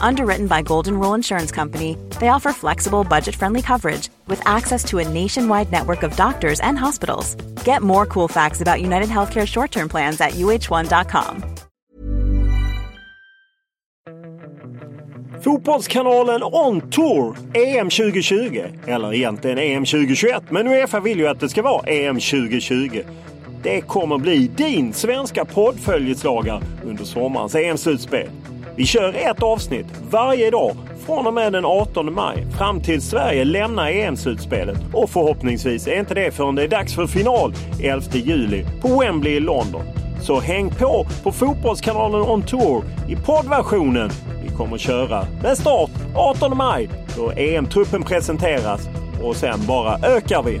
Underwritten by Golden Rule Insurance Company, they offer flexible, budget friendly coverage with access to a nationwide network of doctors and hospitals. Get more cool facts about United Healthcare short term plans at uh1.com. Fotbollskanalen On Tour EM 2020. Eller egentligen EM 2021, men Uefa vill ju att det ska vara EM 2020. Det kommer bli din svenska poddföljeslagare under sommarens EM-slutspel. Vi kör ett avsnitt varje dag från och med den 18 maj fram till Sverige lämnar EM-slutspelet. Och förhoppningsvis är inte det förrän det är dags för final 11 juli på Wembley i London. Så häng på på Fotbollskanalen On Tour i poddversionen. Vi kommer köra med start 18 maj då EM-truppen presenteras och sen bara ökar vi.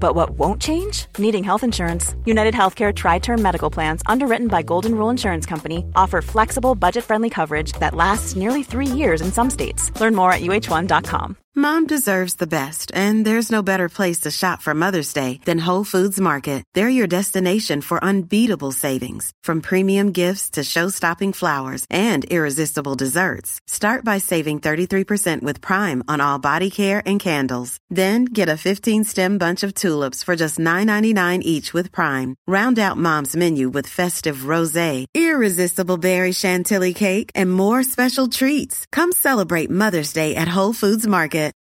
But what won't change? Needing health insurance. United Healthcare Tri Term Medical Plans, underwritten by Golden Rule Insurance Company, offer flexible, budget friendly coverage that lasts nearly three years in some states. Learn more at uh1.com. Mom deserves the best, and there's no better place to shop for Mother's Day than Whole Foods Market. They're your destination for unbeatable savings, from premium gifts to show-stopping flowers and irresistible desserts. Start by saving 33% with Prime on all body care and candles. Then get a 15-stem bunch of tulips for just $9.99 each with Prime. Round out Mom's menu with festive rosé, irresistible berry chantilly cake, and more special treats. Come celebrate Mother's Day at Whole Foods Market.